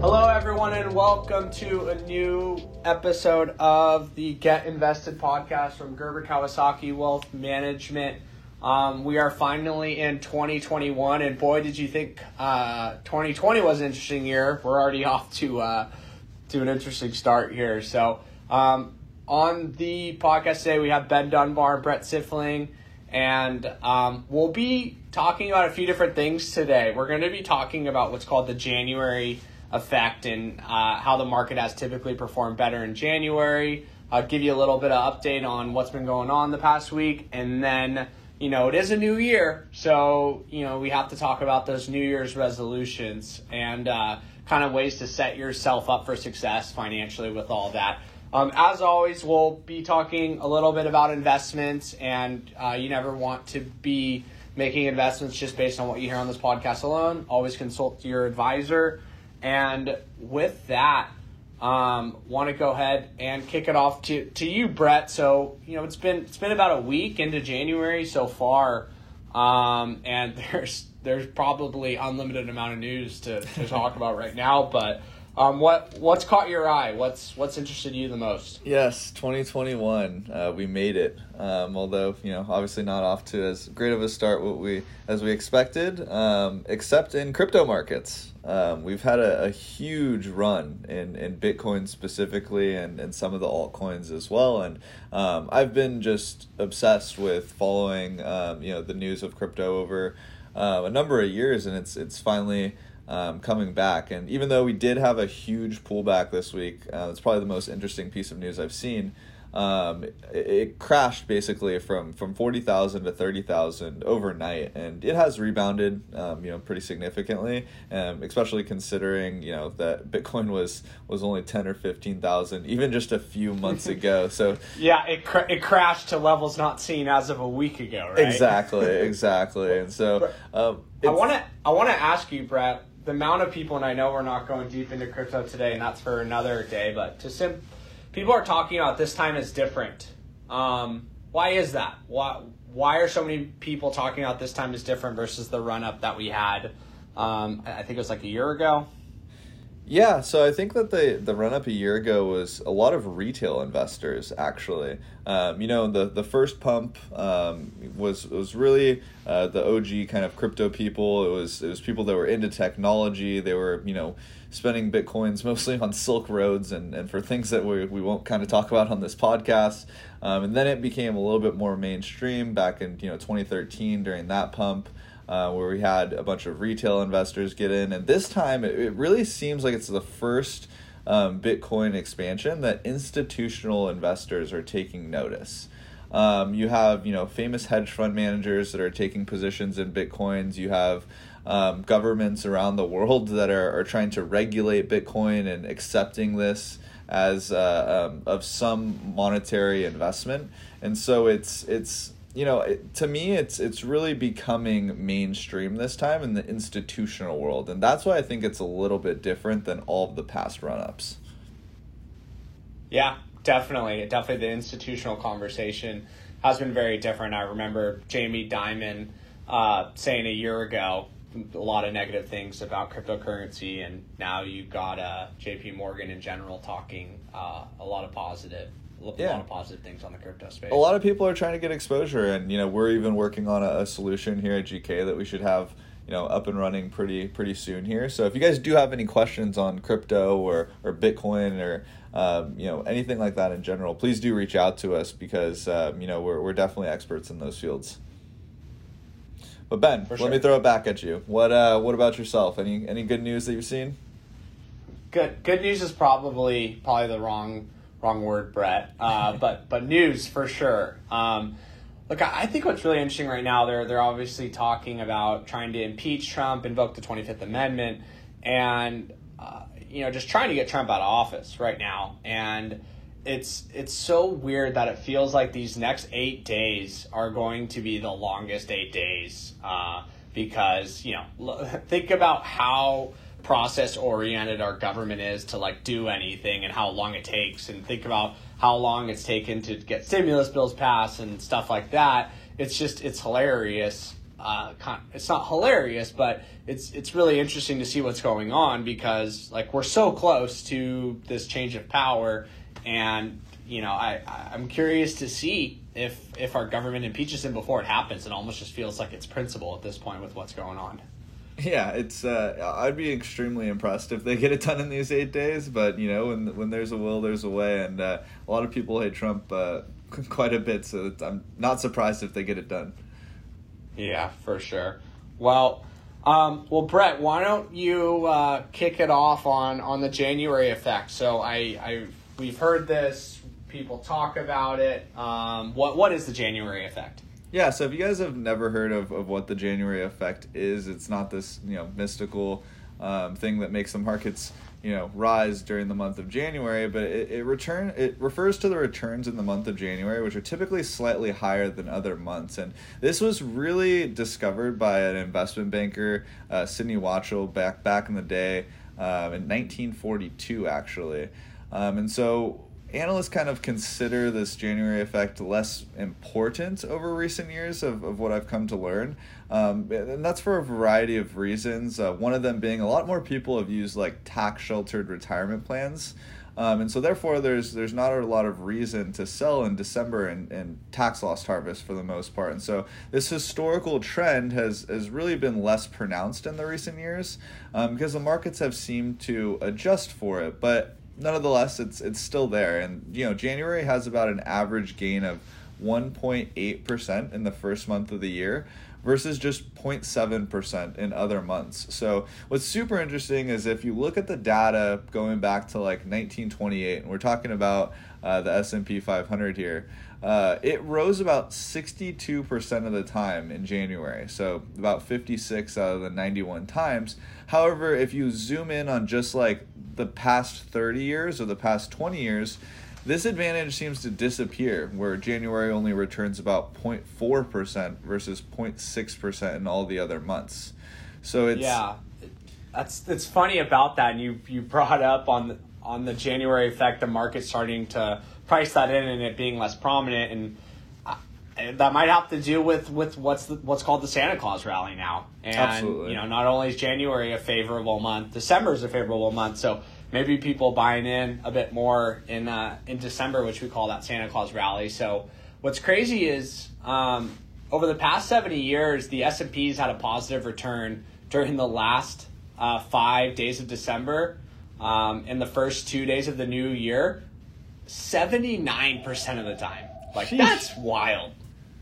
Hello, everyone, and welcome to a new episode of the Get Invested podcast from Gerber Kawasaki Wealth Management. Um, we are finally in 2021, and boy, did you think uh, 2020 was an interesting year. We're already off to uh, to an interesting start here. So, um, on the podcast today, we have Ben Dunbar, and Brett Siffling, and um, we'll be talking about a few different things today. We're going to be talking about what's called the January effect and uh, how the market has typically performed better in January. I'll give you a little bit of update on what's been going on the past week, and then you know it is a new year, so you know we have to talk about those New Year's resolutions and uh, kind of ways to set yourself up for success financially with all that. Um, as always, we'll be talking a little bit about investments, and uh, you never want to be making investments just based on what you hear on this podcast alone. Always consult your advisor. And with that, um, want to go ahead and kick it off to, to you, Brett. So you know it's been it's been about a week into January so far, um, and there's there's probably unlimited amount of news to, to talk about right now. But um, what what's caught your eye? What's what's interested you the most? Yes, 2021. Uh, we made it. Um, although you know, obviously not off to as great of a start what we as we expected. Um, except in crypto markets, um, we've had a, a, huge run in in Bitcoin specifically, and and some of the altcoins as well. And um, I've been just obsessed with following um, you know the news of crypto over uh, a number of years, and it's it's finally um, coming back. And even though we did have a huge pullback this week, uh, it's probably the most interesting piece of news I've seen. Um, it, it, crashed basically from from forty thousand to thirty thousand overnight, and it has rebounded, um, you know, pretty significantly. Um, especially considering you know that Bitcoin was was only ten or fifteen thousand even just a few months ago. So yeah, it cr- it crashed to levels not seen as of a week ago, right? Exactly, exactly. and so um, I want to I want to ask you, Brett the amount of people, and I know we're not going deep into crypto today, and that's for another day, but to sim, people are talking about this time is different. Um, why is that? Why why are so many people talking about this time is different versus the run up that we had? Um, I think it was like a year ago. Yeah, so I think that the the run up a year ago was a lot of retail investors actually. Um, you know, the the first pump um, was was really uh, the OG kind of crypto people. It was it was people that were into technology. They were you know spending bitcoins mostly on Silk Roads and, and for things that we, we won't kind of talk about on this podcast. Um, and then it became a little bit more mainstream back in you know 2013 during that pump uh, where we had a bunch of retail investors get in. And this time, it, it really seems like it's the first um, Bitcoin expansion that institutional investors are taking notice. Um, you have you know famous hedge fund managers that are taking positions in bitcoins. You have um, governments around the world that are, are trying to regulate Bitcoin and accepting this as uh, um, of some monetary investment. And so it's it's you know, it, to me, it's it's really becoming mainstream this time in the institutional world, and that's why I think it's a little bit different than all of the past run-ups. Yeah, definitely, definitely, the institutional conversation has been very different. I remember Jamie Dimon uh, saying a year ago a lot of negative things about cryptocurrency, and now you got uh, J.P. Morgan in general talking uh, a lot of positive a yeah. lot of positive things on the crypto space. A lot of people are trying to get exposure, and you know we're even working on a, a, solution here at GK that we should have you know up and running pretty pretty soon here. So if you guys do have any questions on crypto or or Bitcoin or um, you know anything like that in general, please do reach out to us because um, you know we're we're definitely experts in those fields. But Ben, sure. let me throw it back at you. What uh, what about yourself? Any any good news that you've seen? Good good news is probably probably the wrong wrong word, Brett. Uh, but but news for sure. Um, look, I think what's really interesting right now, they're they're obviously talking about trying to impeach Trump, invoke the Twenty Fifth Amendment, and uh, you know just trying to get Trump out of office right now. And it's it's so weird that it feels like these next eight days are going to be the longest eight days uh, because you know think about how process oriented our government is to like do anything and how long it takes and think about how long it's taken to get stimulus bills passed and stuff like that it's just it's hilarious uh, it's not hilarious, but it's it's really interesting to see what's going on because like we're so close to this change of power, and you know I I'm curious to see if if our government impeaches him before it happens. It almost just feels like it's principle at this point with what's going on. Yeah, it's. Uh, I'd be extremely impressed if they get it done in these eight days. But you know, when when there's a will, there's a way, and uh, a lot of people hate Trump uh, quite a bit. So I'm not surprised if they get it done. Yeah, for sure. Well, um, well, Brett, why don't you uh, kick it off on on the January effect? So I, I we've heard this, people talk about it. Um, what what is the January effect? Yeah, so if you guys have never heard of, of what the January effect is, it's not this you know mystical um, thing that makes the markets you know rise during the month of January, but it, it return it refers to the returns in the month of January, which are typically slightly higher than other months. And this was really discovered by an investment banker, uh, Sidney Wachtel, back back in the day um, in 1942, actually. Um, and so analysts kind of consider this January effect less important over recent years of, of what I've come to learn. Um, and that's for a variety of reasons. Uh, one of them being a lot more people have used like tax sheltered retirement plans. Um, and so therefore there's there's not a lot of reason to sell in December and, and tax loss harvest for the most part. And so this historical trend has, has really been less pronounced in the recent years um, because the markets have seemed to adjust for it. But nonetheless, it's it's still there. And you know, January has about an average gain of 1.8% in the first month of the year versus just 0.7% in other months. So what's super interesting is if you look at the data going back to like 1928, and we're talking about uh, the S&P 500 here, uh, it rose about 62% of the time in January, so about 56 out of the 91 times. However, if you zoom in on just like the past 30 years or the past 20 years, this advantage seems to disappear, where January only returns about 0.4% versus 0.6% in all the other months. So it's yeah, that's it's funny about that, and you you brought up on the, on the January effect, the market starting to price that in and it being less prominent, and that might have to do with with what's the, what's called the Santa Claus rally now. And Absolutely. you know, not only is January a favorable month, December is a favorable month. So maybe people buying in a bit more in uh, in December, which we call that Santa Claus rally. So what's crazy is um, over the past seventy years, the S and P's had a positive return during the last uh, five days of December. Um, in the first two days of the new year, seventy nine percent of the time. Like that's wild.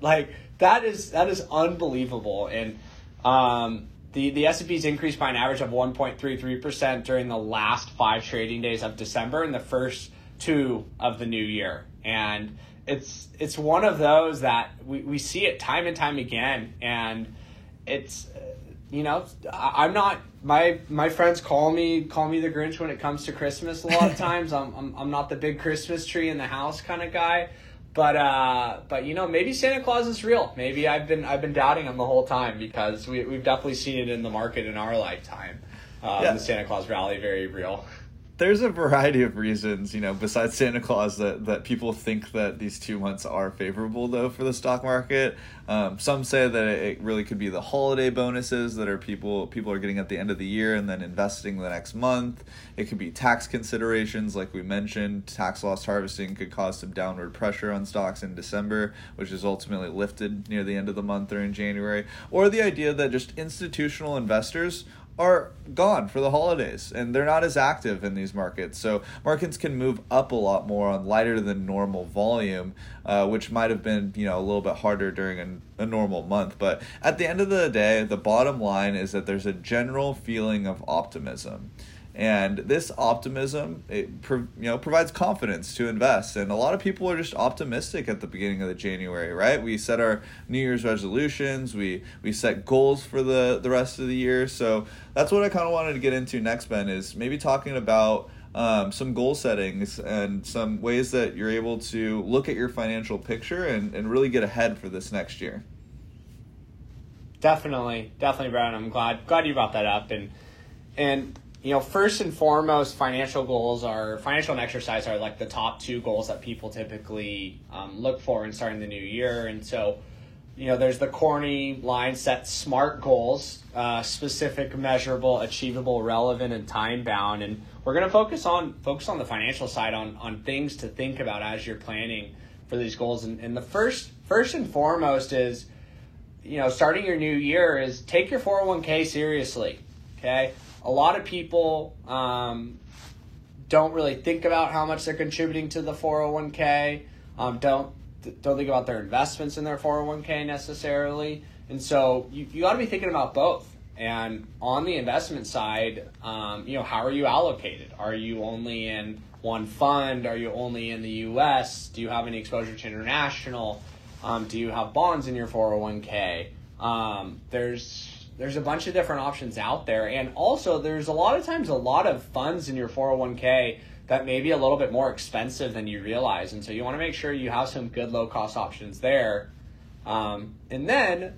Like that is that is unbelievable. And um, the the S and P's increased by an average of one point three three percent during the last five trading days of December and the first two of the new year. And it's it's one of those that we, we see it time and time again. And it's you know I- I'm not my my friends call me call me the Grinch when it comes to Christmas. A lot of times I'm I'm, I'm not the big Christmas tree in the house kind of guy. But uh, but you know, maybe Santa Claus is real. Maybe I've been I've been doubting him the whole time because we we've definitely seen it in the market in our lifetime. Um, Yeah. The Santa Claus rally very real. There's a variety of reasons, you know, besides Santa Claus, that, that people think that these two months are favorable, though, for the stock market. Um, some say that it really could be the holiday bonuses that are people people are getting at the end of the year and then investing the next month. It could be tax considerations, like we mentioned. Tax loss harvesting could cause some downward pressure on stocks in December, which is ultimately lifted near the end of the month or in January. Or the idea that just institutional investors are gone for the holidays and they're not as active in these markets. So markets can move up a lot more on lighter than normal volume, uh, which might have been you know a little bit harder during a, a normal month. But at the end of the day, the bottom line is that there's a general feeling of optimism. And this optimism, it pro- you know, provides confidence to invest. And a lot of people are just optimistic at the beginning of the January, right? We set our New Year's resolutions, we we set goals for the the rest of the year. So that's what I kind of wanted to get into next, Ben, is maybe talking about um, some goal settings and some ways that you're able to look at your financial picture and, and really get ahead for this next year. Definitely, definitely, Brad. I'm glad glad you brought that up. And and you know, first and foremost, financial goals are financial and exercise are like the top two goals that people typically um, look for in starting the new year. And so, you know, there's the corny line set SMART goals, uh, specific, measurable, achievable, relevant, and time bound. And we're going to focus on focus on the financial side on on things to think about as you're planning for these goals. And, and the first first and foremost is, you know, starting your new year is take your 401k seriously. Okay, a lot of people um, don't really think about how much they're contributing to the 401k. Um, don't don't think about their investments in their 401k necessarily. And so you, you got to be thinking about both. And on the investment side, um, you know, how are you allocated? Are you only in one fund? Are you only in the U.S.? Do you have any exposure to international? Um, do you have bonds in your 401k? Um, there's there's a bunch of different options out there, and also there's a lot of times a lot of funds in your 401k that may be a little bit more expensive than you realize. And so you want to make sure you have some good low cost options there. Um, and then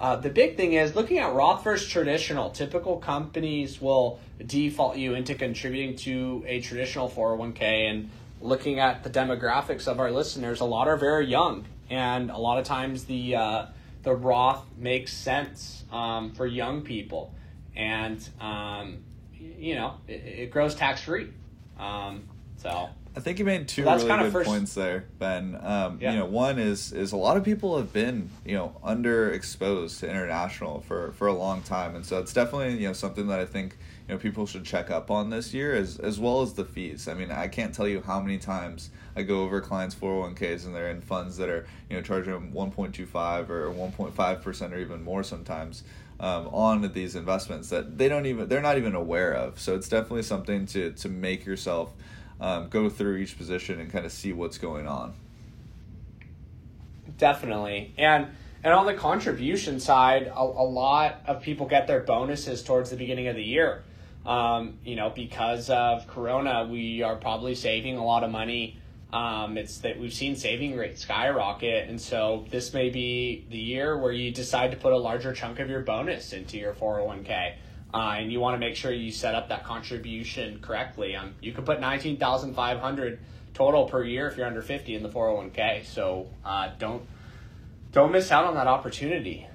uh, the big thing is looking at Roth versus traditional. Typical companies will default you into contributing to a traditional 401k. And looking at the demographics of our listeners, a lot are very young. And a lot of times the, uh, the Roth makes sense um, for young people. And, um, you know, it, it grows tax free. Um, so I think you made two really good first... points there, Ben. Um, yeah. You know, one is is a lot of people have been you know underexposed to international for for a long time, and so it's definitely you know something that I think you know people should check up on this year as as well as the fees. I mean, I can't tell you how many times I go over clients' four hundred one ks and they're in funds that are you know charging them one point two five or one point five percent or even more sometimes um, on these investments that they don't even they're not even aware of. So it's definitely something to to make yourself um, go through each position and kind of see what's going on. Definitely, and and on the contribution side, a, a lot of people get their bonuses towards the beginning of the year. Um, you know, because of Corona, we are probably saving a lot of money um, it's that we've seen saving rates skyrocket, and so this may be the year where you decide to put a larger chunk of your bonus into your 401k. Uh, and you want to make sure you set up that contribution correctly. Um, you could put 19500 total per year if you're under 50 in the 401k. So uh, don't don't miss out on that opportunity.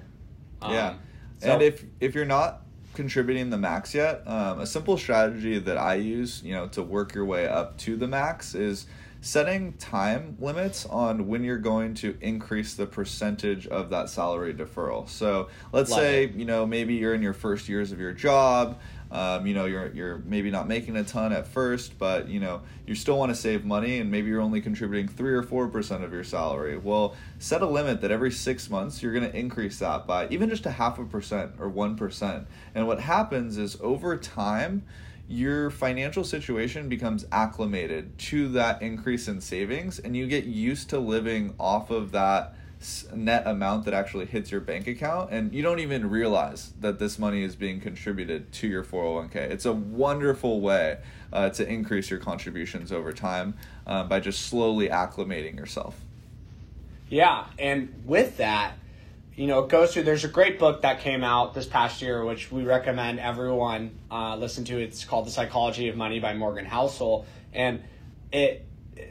Um, yeah, so, and if if you're not contributing the max yet, um, a simple strategy that I use, you know, to work your way up to the max is setting time limits on when you're going to increase the percentage of that salary deferral. So let's Love say, it. you know, maybe you're in your first years of your job. Um, you know, you're you're maybe not making a ton at first, but you know, you still want to save money, and maybe you're only contributing three or four percent of your salary. Well, set a limit that every six months you're going to increase that by even just a half a percent or one percent. And what happens is over time, your financial situation becomes acclimated to that increase in savings and you get used to living off of that net amount that actually hits your bank account and you don't even realize that this money is being contributed to your 401k it's a wonderful way uh, to increase your contributions over time uh, by just slowly acclimating yourself. Yeah and with that you know, it goes through. There's a great book that came out this past year, which we recommend everyone uh, listen to. It's called The Psychology of Money by Morgan Housel, and it,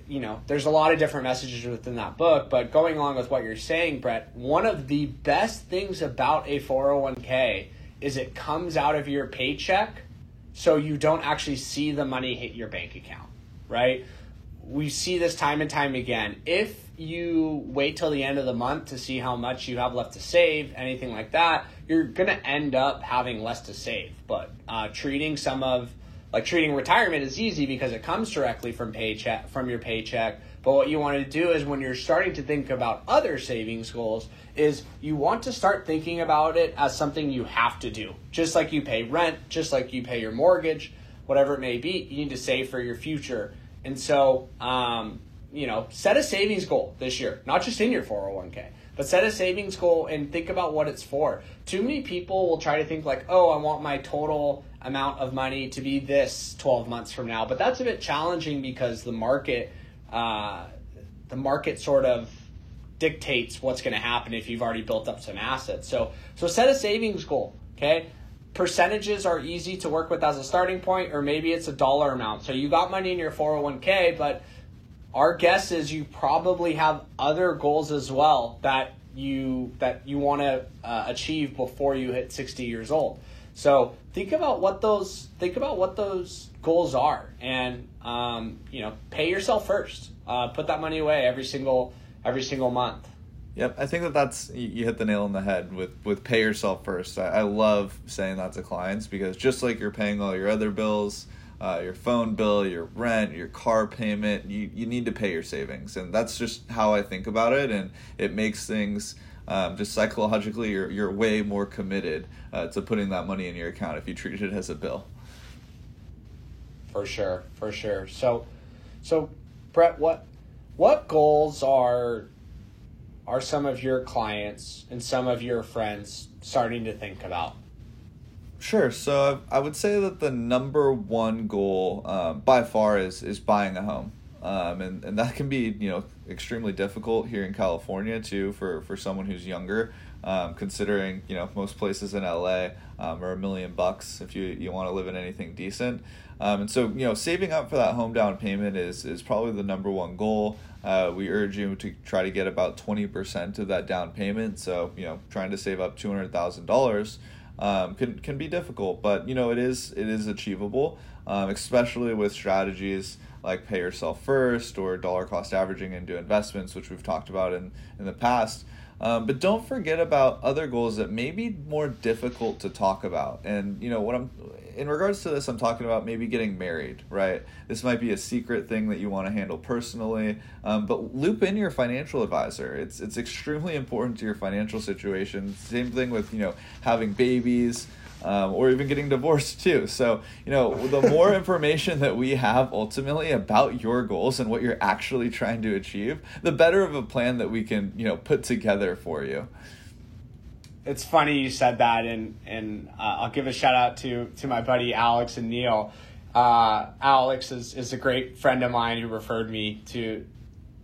you know, there's a lot of different messages within that book. But going along with what you're saying, Brett, one of the best things about a 401k is it comes out of your paycheck, so you don't actually see the money hit your bank account, right? We see this time and time again. If you wait till the end of the month to see how much you have left to save, anything like that, you're gonna end up having less to save. But uh, treating some of like treating retirement is easy because it comes directly from paycheck from your paycheck. But what you want to do is when you're starting to think about other savings goals, is you want to start thinking about it as something you have to do. Just like you pay rent, just like you pay your mortgage, whatever it may be, you need to save for your future. And so, um, you know, set a savings goal this year, not just in your 401k, but set a savings goal and think about what it's for. Too many people will try to think like, oh, I want my total amount of money to be this 12 months from now, but that's a bit challenging because the market, uh, the market sort of dictates what's going to happen if you've already built up some assets. So, so set a savings goal. Okay, percentages are easy to work with as a starting point, or maybe it's a dollar amount. So you got money in your 401k, but our guess is you probably have other goals as well that you that you want to uh, achieve before you hit 60 years old. So think about what those think about what those goals are, and um, you know, pay yourself first. Uh, put that money away every single every single month. Yep, I think that that's you hit the nail on the head with with pay yourself first. I, I love saying that to clients because just like you're paying all your other bills, uh, your phone bill, your rent, your car payment, you you need to pay your savings, and that's just how I think about it, and it makes things. Um, just psychologically, you're you're way more committed uh, to putting that money in your account if you treat it as a bill. For sure, for sure. So, so Brett, what what goals are are some of your clients and some of your friends starting to think about? Sure. So I would say that the number one goal um, by far is is buying a home, um, and and that can be you know extremely difficult here in California too for for someone who's younger. Um, considering you know most places in LA um, are a million bucks if you you want to live in anything decent. Um, and so, you know, saving up for that home down payment is, is probably the number one goal. Uh, we urge you to try to get about 20% of that down payment. So, you know, trying to save up $200,000 um, can, can be difficult, but, you know, it is, it is achievable, um, especially with strategies like pay yourself first or dollar cost averaging into investments, which we've talked about in, in the past. Um, but don't forget about other goals that may be more difficult to talk about. And you know what I'm in regards to this, I'm talking about maybe getting married, right? This might be a secret thing that you want to handle personally, um, but loop in your financial advisor. It's it's extremely important to your financial situation. Same thing with you know having babies. Um, or even getting divorced too. So, you know, the more information that we have ultimately about your goals and what you're actually trying to achieve, the better of a plan that we can, you know, put together for you it's funny you said that, and and uh, I'll give a shout out to to my buddy Alex and Neil. Uh, Alex is, is a great friend of mine who referred me to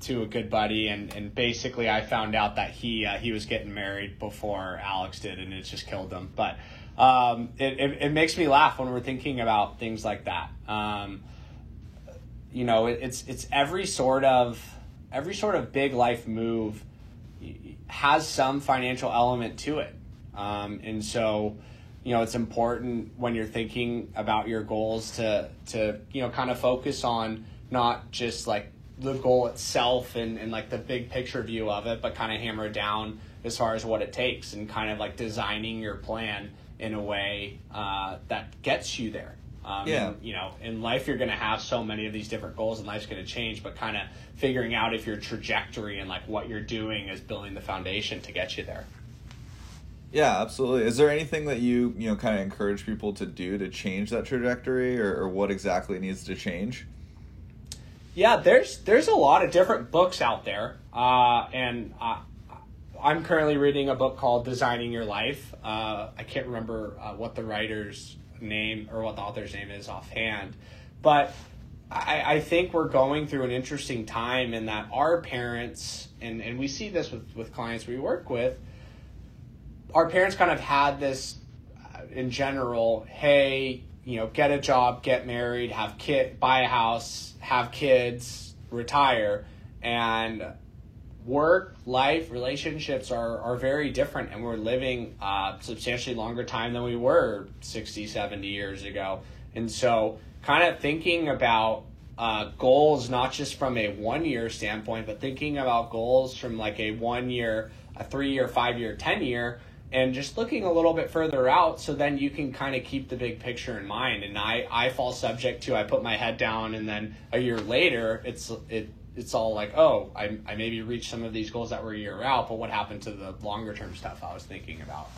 to a good buddy, and, and basically I found out that he uh, he was getting married before Alex did, and it just killed him. But um, it, it, it makes me laugh when we're thinking about things like that. Um, you know, it, it's it's every sort of every sort of big life move has some financial element to it. Um, and so, you know, it's important when you're thinking about your goals to, to, you know, kind of focus on not just like the goal itself and, and like the big picture view of it, but kind of hammer down as far as what it takes and kind of like designing your plan in a way uh, that gets you there. Um, yeah. And, you know, in life, you're going to have so many of these different goals, and life's going to change. But kind of figuring out if your trajectory and like what you're doing is building the foundation to get you there. Yeah, absolutely. Is there anything that you you know kind of encourage people to do to change that trajectory, or, or what exactly needs to change? Yeah, there's there's a lot of different books out there, uh, and uh, I'm currently reading a book called Designing Your Life. Uh, I can't remember uh, what the writer's name or what the author's name is offhand, but I, I think we're going through an interesting time in that our parents and, and we see this with, with clients we work with, our parents kind of had this uh, in general, hey, you know, get a job, get married, have kid, buy a house, have kids, retire, and work, life, relationships are, are very different, and we're living uh, substantially longer time than we were 60, 70 years ago. And so, kind of thinking about uh, goals, not just from a one year standpoint, but thinking about goals from like a one year, a three year, five year, 10 year, and just looking a little bit further out so then you can kind of keep the big picture in mind and i i fall subject to i put my head down and then a year later it's it it's all like, oh, I, I maybe reached some of these goals that were year out, but what happened to the longer term stuff I was thinking about?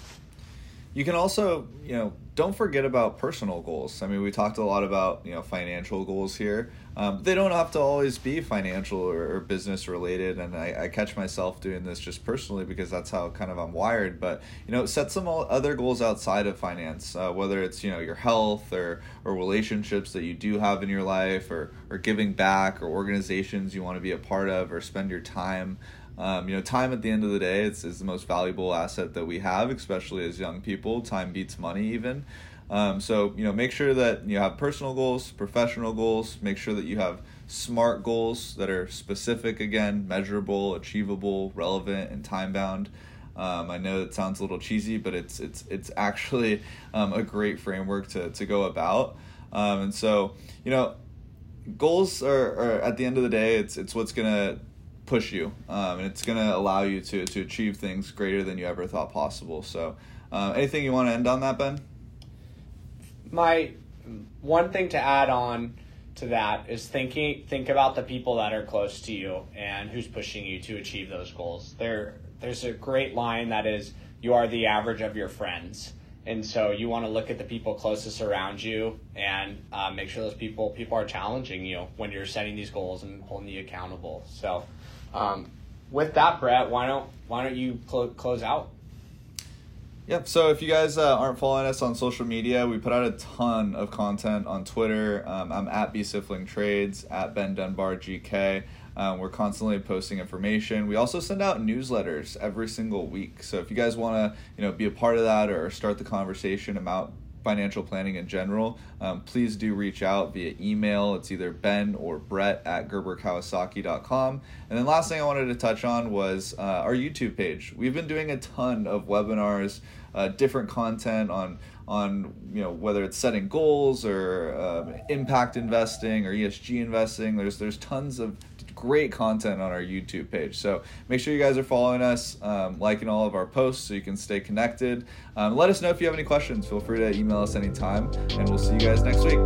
You can also, you know, don't forget about personal goals. I mean, we talked a lot about, you know, financial goals here. Um, they don't have to always be financial or, or business related. And I, I, catch myself doing this just personally because that's how kind of I'm wired. But, you know, set some other goals outside of finance, uh, whether it's, you know, your health or, or relationships that you do have in your life or, or giving back or organizations you want to be a part of or spend your time. Um, you know, time at the end of the day is, is the most valuable asset that we have, especially as young people. Time beats money, even. Um, so you know, make sure that you have personal goals, professional goals. Make sure that you have smart goals that are specific, again, measurable, achievable, relevant, and time bound. Um, I know it sounds a little cheesy, but it's it's it's actually um, a great framework to to go about. Um, and so you know, goals are, are at the end of the day, it's it's what's gonna push you, um, and it's gonna allow you to to achieve things greater than you ever thought possible. So, uh, anything you want to end on that, Ben? My one thing to add on to that is thinking think about the people that are close to you and who's pushing you to achieve those goals. There there's a great line that is you are the average of your friends. And so you want to look at the people closest around you and uh, make sure those people people are challenging you when you're setting these goals and holding you accountable. So, um, with that, Brett, why don't why don't you cl- close out? Yep. So if you guys uh, aren't following us on social media, we put out a ton of content on Twitter. Um, I'm at B Sifling Trades at Ben Dunbar GK. Um, we're constantly posting information. We also send out newsletters every single week. So if you guys want to, you know, be a part of that or start the conversation about financial planning in general, um, please do reach out via email. It's either Ben or Brett at GerberKawasaki.com. And then last thing I wanted to touch on was uh, our YouTube page. We've been doing a ton of webinars, uh, different content on on you know whether it's setting goals or um, impact investing or ESG investing. There's there's tons of great content on our YouTube page. So make sure you guys are following us, um, liking all of our posts so you can stay connected. Um, let us know if you have any questions. Feel free to email us anytime, and we'll see you guys next week.